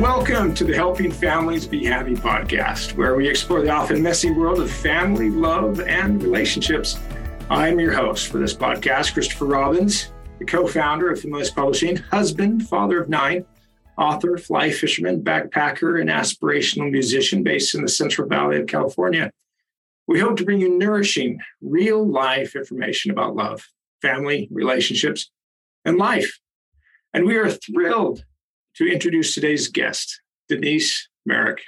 Welcome to the Helping Families Be Happy podcast, where we explore the often messy world of family, love, and relationships. I'm your host for this podcast, Christopher Robbins, the co founder of Familius Publishing, husband, father of nine, author, fly fisherman, backpacker, and aspirational musician based in the Central Valley of California. We hope to bring you nourishing, real life information about love, family, relationships, and life. And we are thrilled to introduce today's guest, Denise Marek.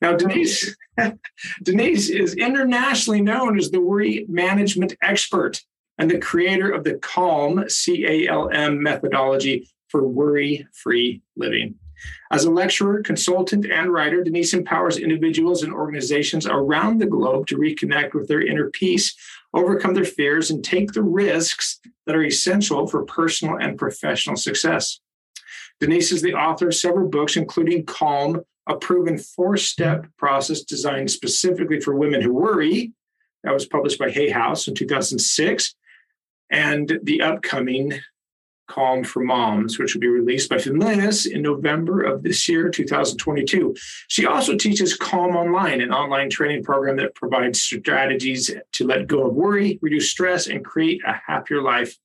Now, Denise, Denise is internationally known as the worry management expert and the creator of the CALM, C A L M methodology for worry free living. As a lecturer, consultant, and writer, Denise empowers individuals and organizations around the globe to reconnect with their inner peace, overcome their fears, and take the risks that are essential for personal and professional success. Denise is the author of several books, including Calm, a proven four step process designed specifically for women who worry. That was published by Hay House in 2006. And the upcoming Calm for Moms, which will be released by Familius in November of this year, 2022. She also teaches Calm Online, an online training program that provides strategies to let go of worry, reduce stress, and create a happier life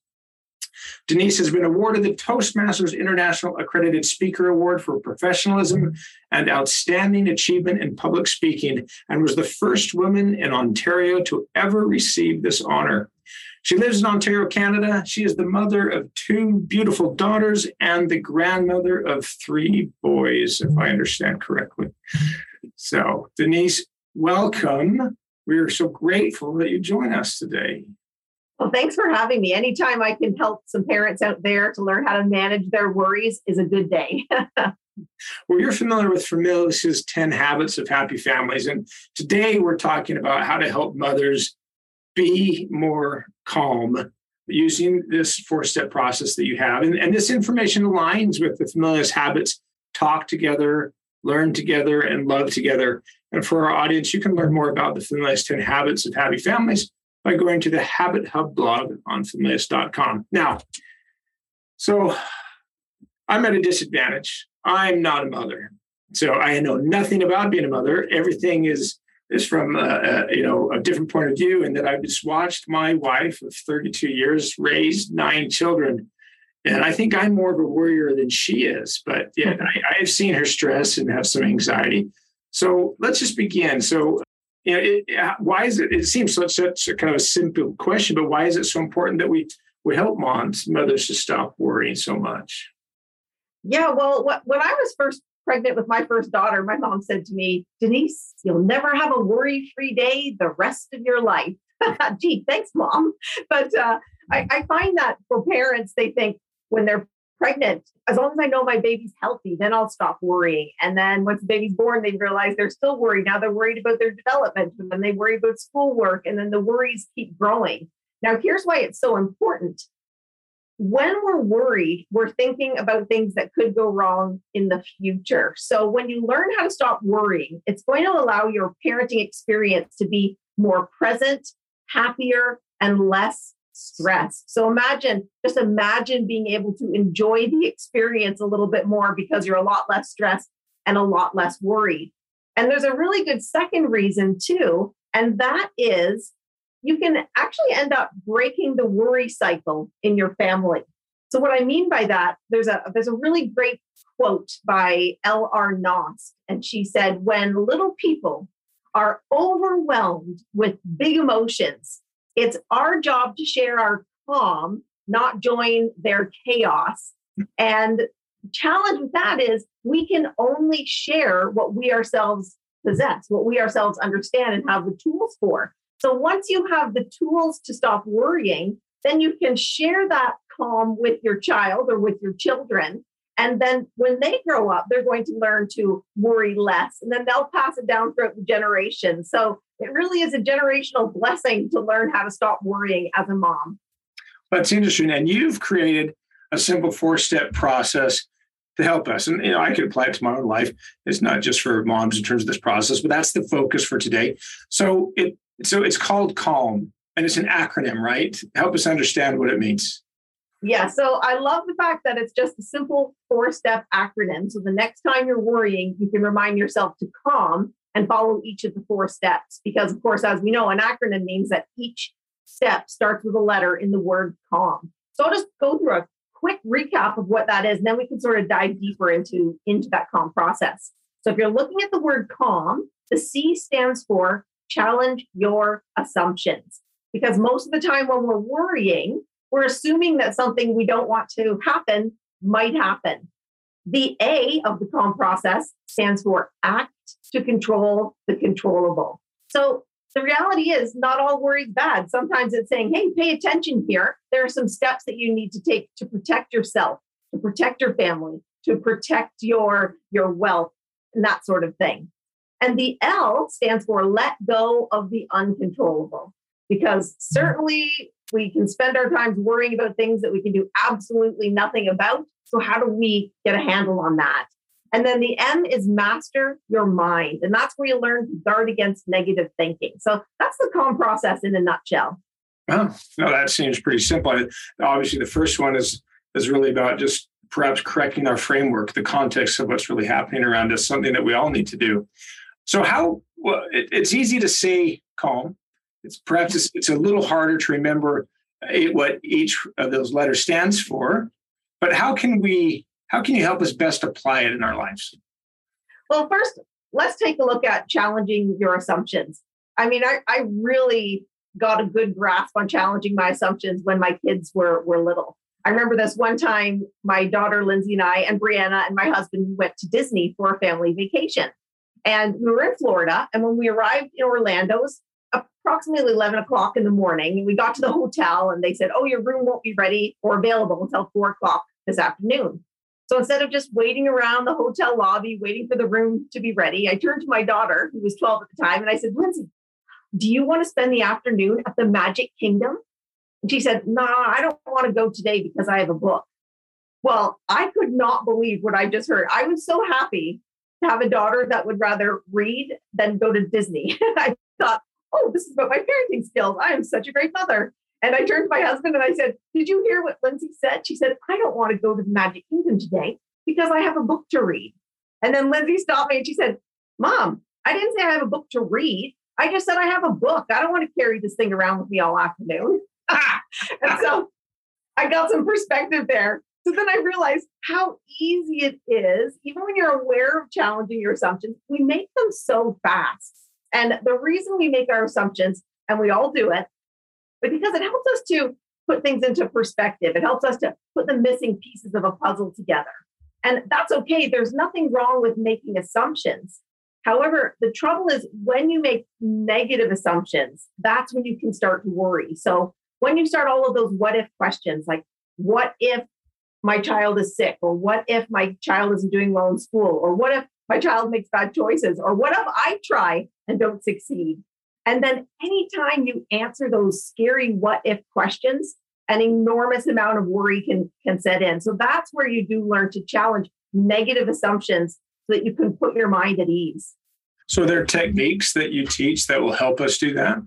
Denise has been awarded the Toastmasters International Accredited Speaker Award for professionalism and outstanding achievement in public speaking and was the first woman in Ontario to ever receive this honor. She lives in Ontario, Canada. She is the mother of two beautiful daughters and the grandmother of three boys, if I understand correctly. So, Denise, welcome. We are so grateful that you join us today. Well, thanks for having me. Anytime I can help some parents out there to learn how to manage their worries is a good day. well, you're familiar with Familius's 10 Habits of Happy Families. And today we're talking about how to help mothers be more calm using this four step process that you have. And, and this information aligns with the Familius habits talk together, learn together, and love together. And for our audience, you can learn more about the Familius 10 Habits of Happy Families by going to the Habit Hub blog on familius.com. Now, so I'm at a disadvantage. I'm not a mother. So I know nothing about being a mother. Everything is is from uh, uh, you know a different point of view, and that I've just watched my wife of 32 years raise nine children, and I think I'm more of a warrior than she is. But yeah, I, I've seen her stress and have some anxiety. So let's just begin. So you know, it, why is it? It seems such, such a kind of a simple question, but why is it so important that we we help moms, mothers, to stop worrying so much? Yeah, well, when I was first pregnant with my first daughter, my mom said to me, Denise, you'll never have a worry-free day the rest of your life. Gee, thanks, mom. But uh, I, I find that for parents, they think when they're pregnant, as long as I know my baby's healthy, then I'll stop worrying. And then once the baby's born, they realize they're still worried. Now they're worried about their development, and then they worry about schoolwork, and then the worries keep growing. Now, here's why it's so important. When we're worried, we're thinking about things that could go wrong in the future. So, when you learn how to stop worrying, it's going to allow your parenting experience to be more present, happier, and less stress. So imagine, just imagine being able to enjoy the experience a little bit more because you're a lot less stressed and a lot less worried. And there's a really good second reason too, and that is you can actually end up breaking the worry cycle in your family. So what I mean by that, there's a there's a really great quote by L.R. Knost, and she said, "When little people are overwhelmed with big emotions, it's our job to share our calm, not join their chaos. And challenge with that is we can only share what we ourselves possess, what we ourselves understand and have the tools for. So once you have the tools to stop worrying, then you can share that calm with your child or with your children. And then when they grow up, they're going to learn to worry less. And then they'll pass it down throughout the generation. So it really is a generational blessing to learn how to stop worrying as a mom. That's interesting. And you've created a simple four step process to help us. And you know, I could apply it to my own life. It's not just for moms in terms of this process, but that's the focus for today. So it so it's called CALM and it's an acronym, right? Help us understand what it means. Yeah, so I love the fact that it's just a simple four step acronym. So the next time you're worrying, you can remind yourself to calm and follow each of the four steps. Because, of course, as we know, an acronym means that each step starts with a letter in the word calm. So I'll just go through a quick recap of what that is, and then we can sort of dive deeper into, into that calm process. So if you're looking at the word calm, the C stands for challenge your assumptions. Because most of the time when we're worrying, we're assuming that something we don't want to happen might happen. The A of the calm process stands for act to control the controllable. So the reality is, not all worry bad. Sometimes it's saying, hey, pay attention here. There are some steps that you need to take to protect yourself, to protect your family, to protect your, your wealth, and that sort of thing. And the L stands for let go of the uncontrollable, because mm-hmm. certainly we can spend our time worrying about things that we can do absolutely nothing about. So, how do we get a handle on that? And then the M is master your mind. And that's where you learn to guard against negative thinking. So that's the calm process in a nutshell. Oh, no, that seems pretty simple. Obviously, the first one is is really about just perhaps correcting our framework, the context of what's really happening around us, something that we all need to do. So, how well, it, it's easy to say calm. It's perhaps it's, a little harder to remember eh, what each of those letters stands for. But how can we how can you help us best apply it in our lives? Well, first, let's take a look at challenging your assumptions. I mean, I, I really got a good grasp on challenging my assumptions when my kids were, were little. I remember this one time, my daughter Lindsay and I, and Brianna and my husband went to Disney for a family vacation. And we were in Florida. And when we arrived in Orlando, it was approximately 11 o'clock in the morning. We got to the hotel and they said, Oh, your room won't be ready or available until four o'clock this afternoon. So instead of just waiting around the hotel lobby, waiting for the room to be ready, I turned to my daughter, who was 12 at the time, and I said, Lindsay, do you want to spend the afternoon at the Magic Kingdom? And she said, No, nah, I don't want to go today because I have a book. Well, I could not believe what I just heard. I was so happy to have a daughter that would rather read than go to Disney. I thought, oh, this is about my parenting skills. I am such a great mother. And I turned to my husband and I said, Did you hear what Lindsay said? She said, I don't want to go to the Magic Kingdom today because I have a book to read. And then Lindsay stopped me and she said, Mom, I didn't say I have a book to read. I just said I have a book. I don't want to carry this thing around with me all afternoon. and so I got some perspective there. So then I realized how easy it is, even when you're aware of challenging your assumptions, we make them so fast. And the reason we make our assumptions, and we all do it, but because it helps us to put things into perspective. It helps us to put the missing pieces of a puzzle together. And that's okay. There's nothing wrong with making assumptions. However, the trouble is when you make negative assumptions, that's when you can start to worry. So when you start all of those what if questions, like what if my child is sick, or what if my child isn't doing well in school, or what if my child makes bad choices, or what if I try and don't succeed? And then anytime you answer those scary what if questions, an enormous amount of worry can, can set in. So that's where you do learn to challenge negative assumptions so that you can put your mind at ease. So there are techniques that you teach that will help us do that?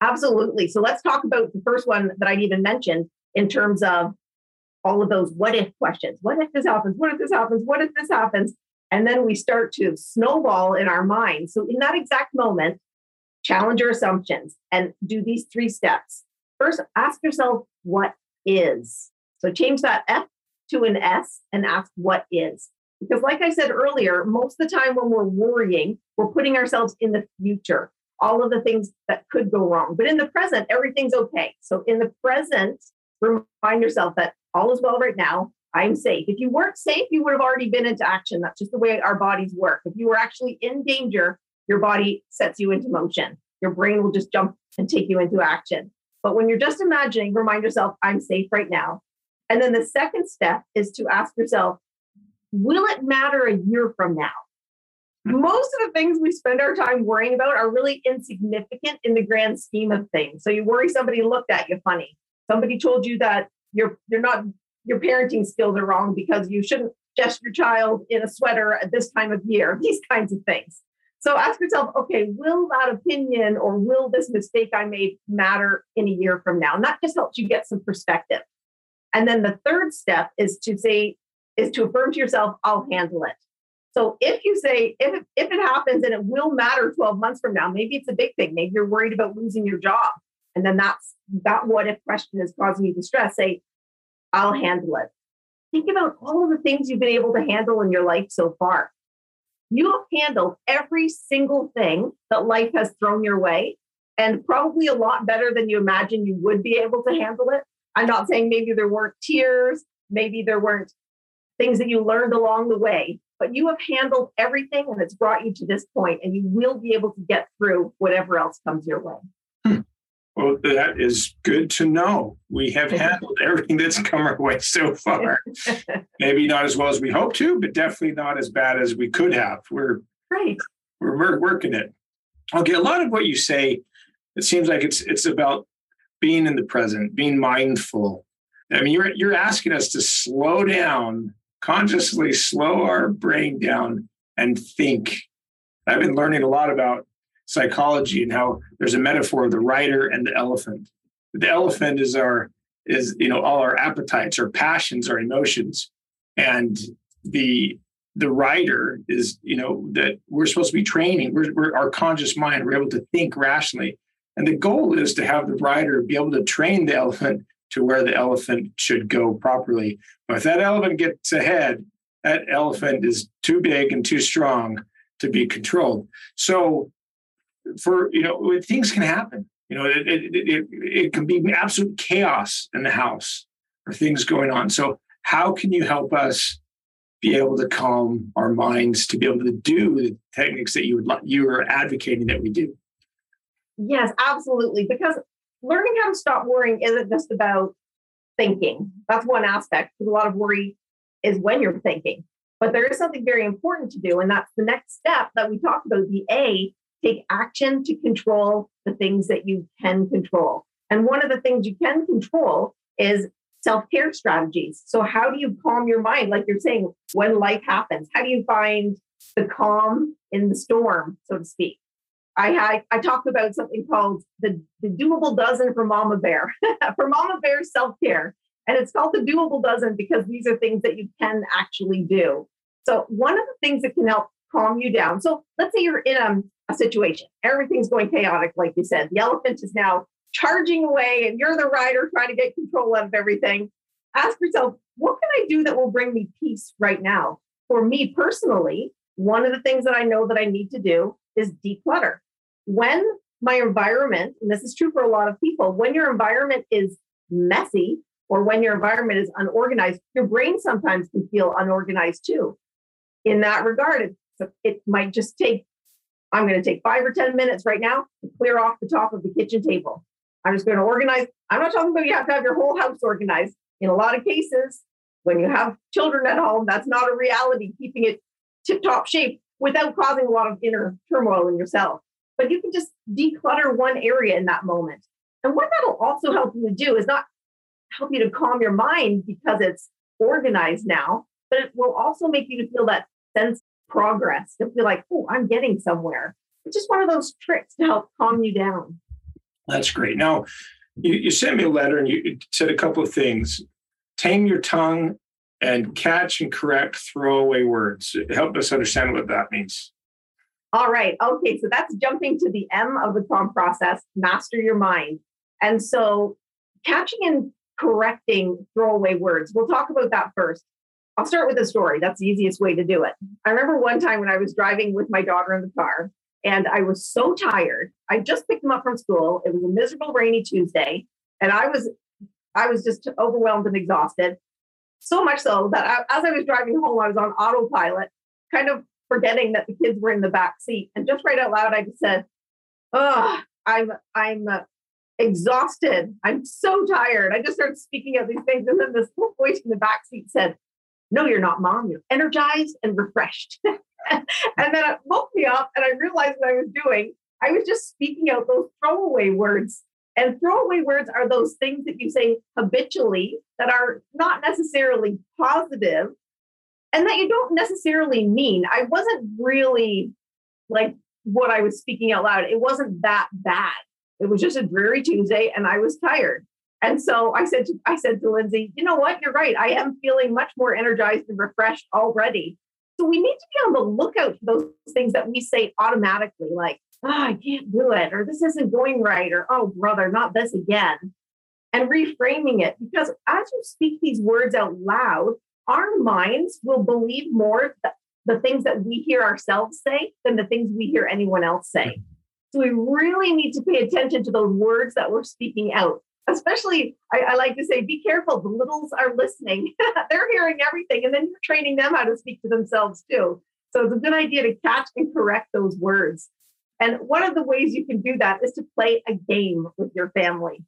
Absolutely. So let's talk about the first one that I'd even mentioned in terms of all of those what if questions. What if this happens? What if this happens? What if this happens? And then we start to snowball in our mind. So in that exact moment, challenge your assumptions, and do these three steps. First, ask yourself what is. So change that F to an S and ask what is. Because, like I said earlier, most of the time when we're worrying, we're putting ourselves in the future, all of the things that could go wrong. But in the present, everything's okay. So, in the present, remind yourself that all is well right now. I'm safe. If you weren't safe, you would have already been into action. That's just the way our bodies work. If you were actually in danger, your body sets you into motion. Your brain will just jump and take you into action. But when you're just imagining, remind yourself, I'm safe right now. And then the second step is to ask yourself, will it matter a year from now? Most of the things we spend our time worrying about are really insignificant in the grand scheme of things. So you worry somebody looked at you funny. Somebody told you that you're you're not your parenting skills are wrong because you shouldn't dress your child in a sweater at this time of year. These kinds of things. So ask yourself, okay, will that opinion or will this mistake I made matter in a year from now? And that just helps you get some perspective. And then the third step is to say, is to affirm to yourself, I'll handle it. So if you say, if if it happens and it will matter 12 months from now, maybe it's a big thing. Maybe you're worried about losing your job. And then that's that what if question is causing you distress. Say, I'll handle it. Think about all of the things you've been able to handle in your life so far. You have handled every single thing that life has thrown your way, and probably a lot better than you imagine you would be able to handle it. I'm not saying maybe there weren't tears, maybe there weren't things that you learned along the way, but you have handled everything and it's brought you to this point, and you will be able to get through whatever else comes your way. Well, that is good to know. We have handled everything that's come our way so far. Maybe not as well as we hope to, but definitely not as bad as we could have. We're right. We're working it. Okay, a lot of what you say, it seems like it's it's about being in the present, being mindful. I mean, you're you're asking us to slow down, consciously slow our brain down and think. I've been learning a lot about psychology and how there's a metaphor of the rider and the elephant. The elephant is our is you know all our appetites, our passions, our emotions, and the the rider is you know that we're supposed to be training. We're, we're our conscious mind. We're able to think rationally, and the goal is to have the rider be able to train the elephant to where the elephant should go properly. But if that elephant gets ahead, that elephant is too big and too strong to be controlled. So for you know things can happen you know it, it, it, it can be absolute chaos in the house or things going on. So how can you help us be able to calm our minds to be able to do the techniques that you would like you are advocating that we do? Yes absolutely because learning how to stop worrying isn't just about thinking. That's one aspect because a lot of worry is when you're thinking. But there is something very important to do and that's the next step that we talked about the a take action to control the things that you can control. And one of the things you can control is self care strategies. So, how do you calm your mind? Like you're saying, when life happens, how do you find the calm in the storm, so to speak? I had, I talked about something called the, the doable dozen for Mama Bear, for Mama Bear self care. And it's called the doable dozen because these are things that you can actually do. So, one of the things that can help calm you down. So, let's say you're in a situation. Everything's going chaotic, like you said. The elephant is now charging away, and you're the rider trying to get control of everything. Ask yourself, what can I do that will bring me peace right now? For me personally, one of the things that I know that I need to do is declutter. When my environment, and this is true for a lot of people, when your environment is messy or when your environment is unorganized, your brain sometimes can feel unorganized too. In that regard, it, it might just take I'm going to take five or 10 minutes right now to clear off the top of the kitchen table. I'm just going to organize. I'm not talking about you have to have your whole house organized. In a lot of cases, when you have children at home, that's not a reality, keeping it tip top shape without causing a lot of inner turmoil in yourself. But you can just declutter one area in that moment. And what that'll also help you to do is not help you to calm your mind because it's organized now, but it will also make you to feel that sense progress to feel like, oh, I'm getting somewhere. It's just one of those tricks to help calm you down. That's great. Now, you, you sent me a letter and you said a couple of things. Tame your tongue and catch and correct throwaway words. Help us understand what that means. All right. Okay. So that's jumping to the M of the calm process, master your mind. And so catching and correcting throwaway words. We'll talk about that first. I'll start with a story. That's the easiest way to do it. I remember one time when I was driving with my daughter in the car and I was so tired. I just picked them up from school. It was a miserable rainy Tuesday and I was I was just overwhelmed and exhausted. So much so that I, as I was driving home, I was on autopilot, kind of forgetting that the kids were in the back seat. And just right out loud, I just said, "Oh, I'm I'm uh, exhausted. I'm so tired." I just started speaking out these things, and then this little voice in the back seat said, no, you're not, mom. You're energized and refreshed. and then it woke me up and I realized what I was doing. I was just speaking out those throwaway words. And throwaway words are those things that you say habitually that are not necessarily positive and that you don't necessarily mean. I wasn't really like what I was speaking out loud. It wasn't that bad. It was just a dreary Tuesday and I was tired. And so I said to I said to Lindsay, you know what? You're right. I am feeling much more energized and refreshed already. So we need to be on the lookout for those things that we say automatically, like, oh, I can't do it, or this isn't going right, or oh, brother, not this again. And reframing it because as you speak these words out loud, our minds will believe more the, the things that we hear ourselves say than the things we hear anyone else say. So we really need to pay attention to those words that we're speaking out. Especially, I, I like to say, be careful. The littles are listening. They're hearing everything, and then you're training them how to speak to themselves too. So it's a good idea to catch and correct those words. And one of the ways you can do that is to play a game with your family.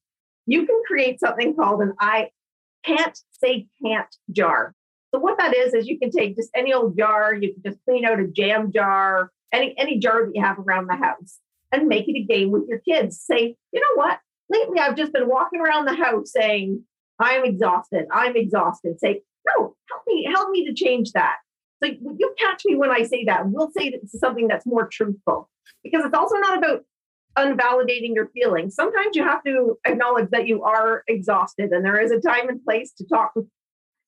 You can create something called an I can't say can't jar. So what that is is you can take just any old jar, you can just clean out a jam jar, any any jar that you have around the house, and make it a game with your kids. Say, you know what? Lately, I've just been walking around the house saying, "I'm exhausted. I'm exhausted." Say, no, help me, help me to change that. So you catch me when I say that. We'll say that something that's more truthful because it's also not about unvalidating your feelings. Sometimes you have to acknowledge that you are exhausted and there is a time and place to talk with,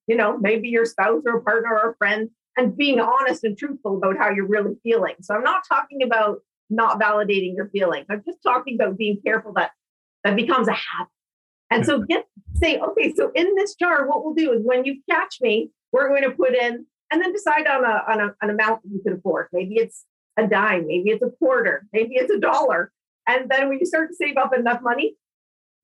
you know, maybe your spouse or a partner or a friend and being honest and truthful about how you're really feeling. So I'm not talking about not validating your feelings. I'm just talking about being careful that that becomes a habit. And so get say, okay, so in this jar, what we'll do is when you catch me, we're going to put in and then decide on a on a, an amount that you can afford. Maybe it's a dime, maybe it's a quarter, maybe it's a dollar. And then when you start to save up enough money,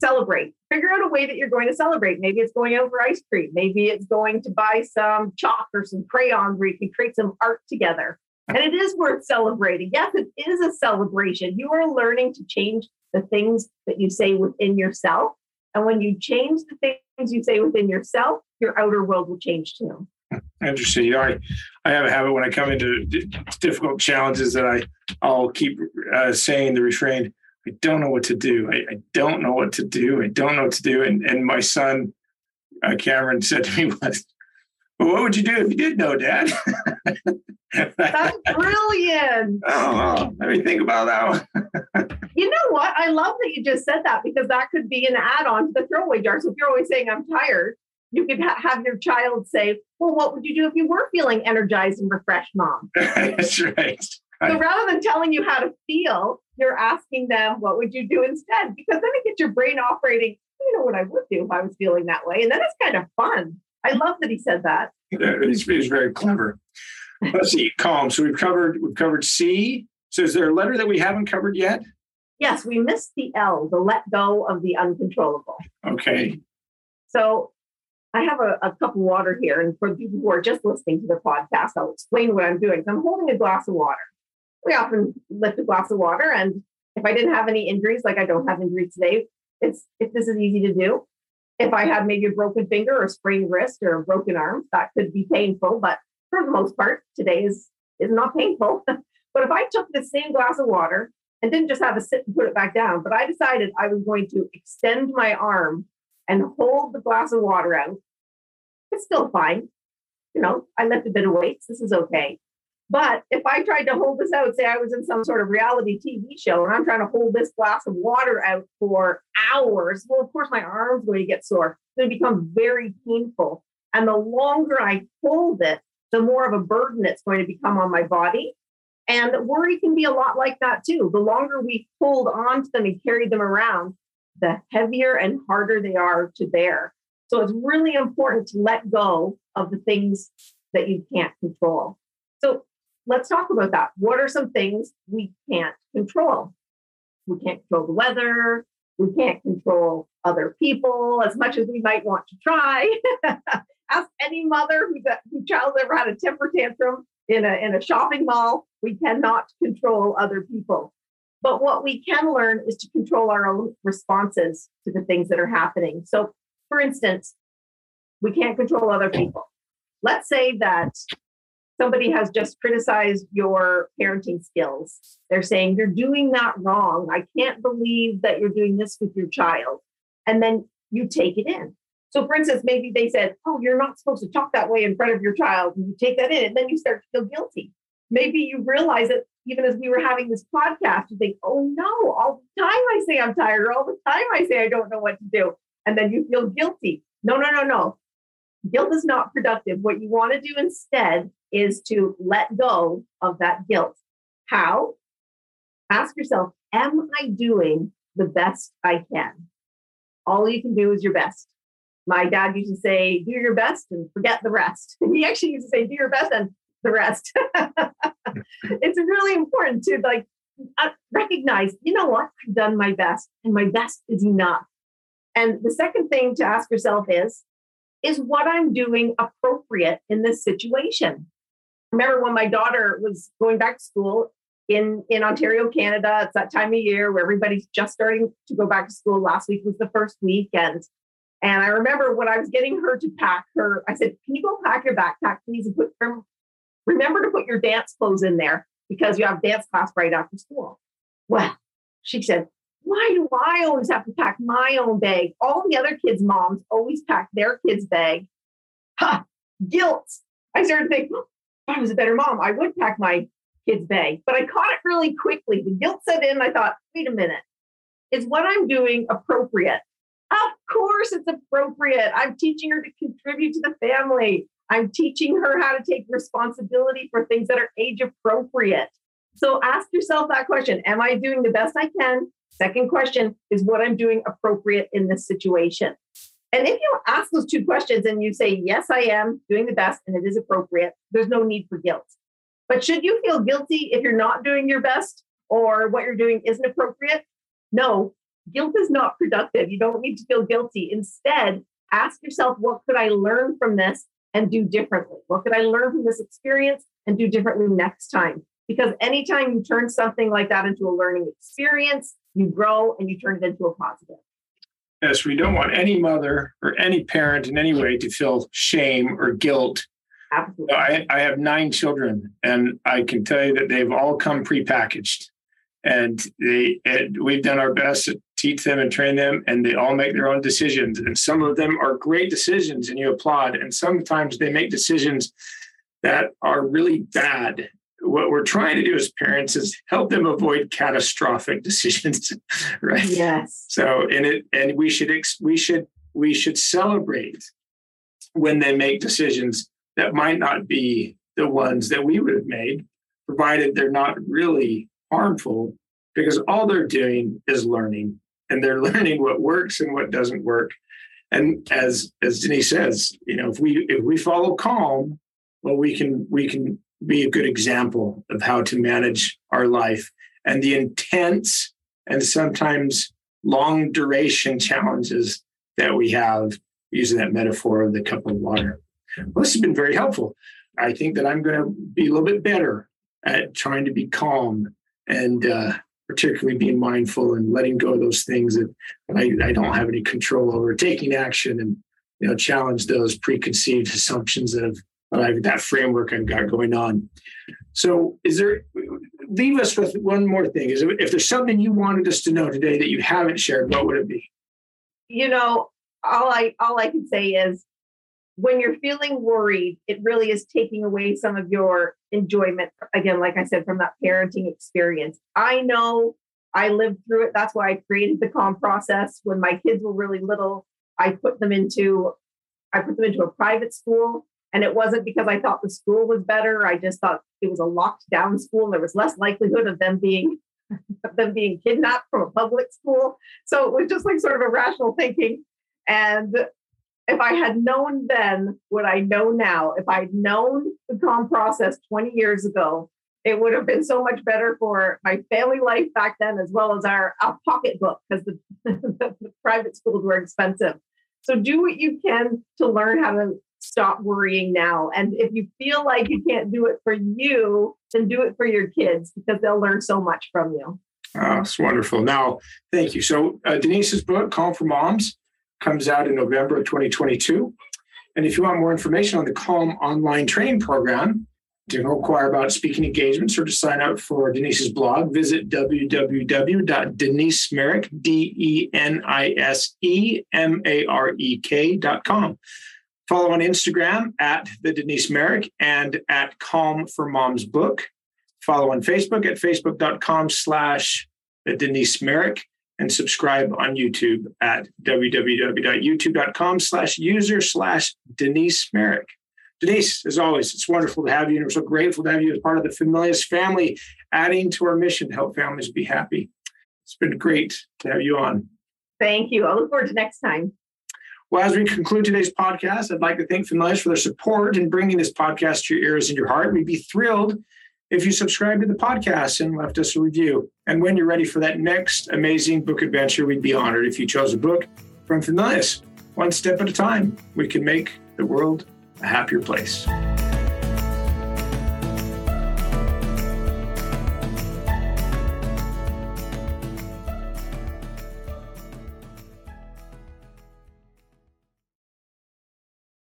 celebrate. Figure out a way that you're going to celebrate. Maybe it's going out for ice cream. Maybe it's going to buy some chalk or some crayons where you can create some art together. And it is worth celebrating. Yes, it is a celebration. You are learning to change the things that you say within yourself. And when you change the things you say within yourself, your outer world will change too. Interesting. I, I have a habit when I come into difficult challenges that I, I'll keep uh, saying the refrain, I don't know what to do. I, I, don't know what to do. I don't know what to do. And, and my son, uh, Cameron, said to me once, well, what would you do if you did know, Dad? That's brilliant. Oh, let me think about that one. you know what? I love that you just said that because that could be an add on to the throwaway jar. So if you're always saying, I'm tired, you could ha- have your child say, Well, what would you do if you were feeling energized and refreshed, mom? That's right. So rather than telling you how to feel, you're asking them, What would you do instead? Because then it gets your brain operating. You know what I would do if I was feeling that way. And then it's kind of fun. I love that he said that. He's, he's very clever. Let's see, calm. So we've covered we've covered C. So is there a letter that we haven't covered yet? Yes, we missed the L, the let go of the uncontrollable. Okay. So I have a, a cup of water here, and for people who are just listening to the podcast, I'll explain what I'm doing. So I'm holding a glass of water. We often lift a glass of water, and if I didn't have any injuries, like I don't have injuries today, it's if this is easy to do. If I had maybe a broken finger or sprained wrist or a broken arm, that could be painful. But for the most part, today is is not painful. but if I took the same glass of water and didn't just have a sit and put it back down, but I decided I was going to extend my arm and hold the glass of water out, it's still fine. You know, I lift a bit of weights. This is okay. But if I tried to hold this out, say I was in some sort of reality TV show and I'm trying to hold this glass of water out for hours, well, of course, my arm's going to get sore. It's going to become very painful. And the longer I hold it, the more of a burden it's going to become on my body. And worry can be a lot like that too. The longer we hold on to them and carry them around, the heavier and harder they are to bear. So it's really important to let go of the things that you can't control. So let's talk about that. What are some things we can't control? We can't control the weather. We can't control other people as much as we might want to try. Ask any mother whose, child ever had a temper tantrum in a, in a shopping mall. We cannot control other people. But what we can learn is to control our own responses to the things that are happening. So, for instance, we can't control other people. Let's say that somebody has just criticized your parenting skills. They're saying you're doing that wrong. I can't believe that you're doing this with your child. And then you take it in. So, for instance, maybe they said, Oh, you're not supposed to talk that way in front of your child. And you take that in, and then you start to feel guilty. Maybe you realize that even as we were having this podcast, you think, Oh, no, all the time I say I'm tired, or all the time I say I don't know what to do. and then you feel guilty. No, no, no, no. Guilt is not productive. What you want to do instead is to let go of that guilt. How? Ask yourself, am I doing the best I can? All you can do is your best. My dad used to say, do your best and forget the rest. He actually used to say, do your best and the rest. it's really important to like uh, recognize, you know what, I've done my best and my best is enough. And the second thing to ask yourself is, is what I'm doing appropriate in this situation? Remember when my daughter was going back to school in, in Ontario, Canada, it's that time of year where everybody's just starting to go back to school. Last week was the first week. And and I remember when I was getting her to pack her, I said, Can you go pack your backpack, please? And put remember to put your dance clothes in there because you have dance class right after school. Well, she said, why do I always have to pack my own bag? All the other kids' moms always pack their kids' bag. Ha, guilt. I started thinking, oh, I was a better mom. I would pack my kid's bag, but I caught it really quickly. The guilt set in. I thought, wait a minute, is what I'm doing appropriate? Course, it's appropriate. I'm teaching her to contribute to the family. I'm teaching her how to take responsibility for things that are age appropriate. So ask yourself that question Am I doing the best I can? Second question is what I'm doing appropriate in this situation. And if you ask those two questions and you say, Yes, I am doing the best and it is appropriate, there's no need for guilt. But should you feel guilty if you're not doing your best or what you're doing isn't appropriate? No, guilt is not productive. You don't need to feel guilty. Instead, ask yourself, What could I learn from this and do differently? What could I learn from this experience and do differently next time? Because anytime you turn something like that into a learning experience, you grow and you turn it into a positive. Yes, we don't want any mother or any parent in any way to feel shame or guilt. Absolutely. I, I have nine children, and I can tell you that they've all come prepackaged. And they, and we've done our best to teach them and train them, and they all make their own decisions. And some of them are great decisions, and you applaud. And sometimes they make decisions that are really bad what we're trying to do as parents is help them avoid catastrophic decisions right yes so and it and we should ex, we should we should celebrate when they make decisions that might not be the ones that we would have made provided they're not really harmful because all they're doing is learning and they're learning what works and what doesn't work and as as denise says you know if we if we follow calm well we can we can be a good example of how to manage our life and the intense and sometimes long duration challenges that we have using that metaphor of the cup of water. Well, this has been very helpful. I think that I'm going to be a little bit better at trying to be calm and uh, particularly being mindful and letting go of those things that I, I don't have any control over, taking action and you know challenge those preconceived assumptions that have I've, that framework I've got going on. So, is there? Leave us with one more thing. Is if there's something you wanted us to know today that you haven't shared, what would it be? You know, all I all I can say is when you're feeling worried, it really is taking away some of your enjoyment. Again, like I said, from that parenting experience. I know I lived through it. That's why I created the calm process. When my kids were really little, I put them into I put them into a private school and it wasn't because I thought the school was better. I just thought it was a locked down school. There was less likelihood of them being them being kidnapped from a public school. So it was just like sort of a rational thinking. And if I had known then what I know now, if I'd known the calm process 20 years ago, it would have been so much better for my family life back then, as well as our, our pocketbook, because the, the, private schools were expensive. So do what you can to learn how to stop worrying now. And if you feel like you can't do it for you, then do it for your kids because they'll learn so much from you. Oh, it's wonderful. Now, thank you. So, uh, Denise's book, Calm for Moms, comes out in November of 2022. And if you want more information on the Calm online training program, to inquire about speaking engagements or to sign up for Denise's blog, visit www.denisemarek, D-E-N-I-S-E-M-A-R-E-K.com. Follow on Instagram at the Denise Marek and at Calm for Mom's Book. Follow on Facebook at facebook.com slash the Denise Marek. And subscribe on YouTube at www.youtube.com slash user slash Denise Marek. Denise, as always, it's wonderful to have you, and we're so grateful to have you as part of the Familius family, adding to our mission to help families be happy. It's been great to have you on. Thank you. I look forward to next time. Well, as we conclude today's podcast, I'd like to thank Familius for their support in bringing this podcast to your ears and your heart. We'd be thrilled if you subscribe to the podcast and left us a review. And when you're ready for that next amazing book adventure, we'd be honored if you chose a book from Familius. One step at a time, we can make the world a happier place.